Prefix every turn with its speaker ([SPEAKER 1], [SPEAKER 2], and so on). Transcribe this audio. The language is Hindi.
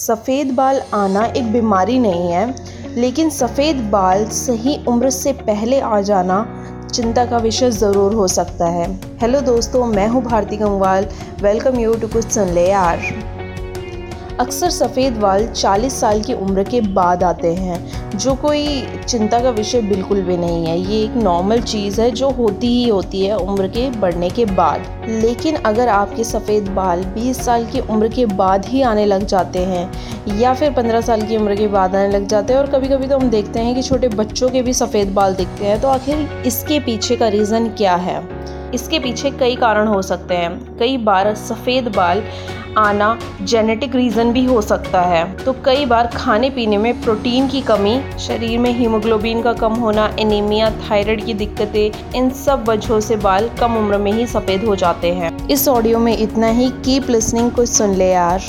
[SPEAKER 1] सफ़ेद बाल आना एक बीमारी नहीं है, लेकिन सफ़ेद बाल सही उम्र से पहले आ जाना चिंता का विषय ज़रूर हो सकता है। हेलो दोस्तों, मैं हूँ Bharati Gangwal welcome you to कुछ सुन ले यार। अक्सर सफ़ेद बाल 40 साल की उम्र के बाद आते हैं, जो कोई चिंता का विषय बिल्कुल भी नहीं है। ये एक नॉर्मल चीज़ है जो होती ही होती है उम्र के बढ़ने के बाद। लेकिन अगर आपके सफ़ेद बाल 20 साल की उम्र के बाद ही आने लग जाते हैं, या फिर 15 साल की उम्र के बाद आने लग जाते हैं, और कभी कभी तो हम देखते हैं कि छोटे बच्चों के भी सफ़ेद बाल दिखते हैं तो आखिर इसके पीछे का रीज़न क्या है? इसके पीछे कई कारण हो सकते हैं। कई बार सफ़ेद बाल आना जेनेटिक रीज़न भी हो सकता है। तो कई बार खाने पीने में प्रोटीन की कमी, शरीर में हीमोग्लोबिन का कम होना एनीमिया थायराइड की दिक्कतें, इन सब वजहों से बाल कम उम्र में ही सफ़ेद हो जाते हैं। इस ऑडियो में इतना ही। कीप लिसनिंग कुछ सुन ले यार।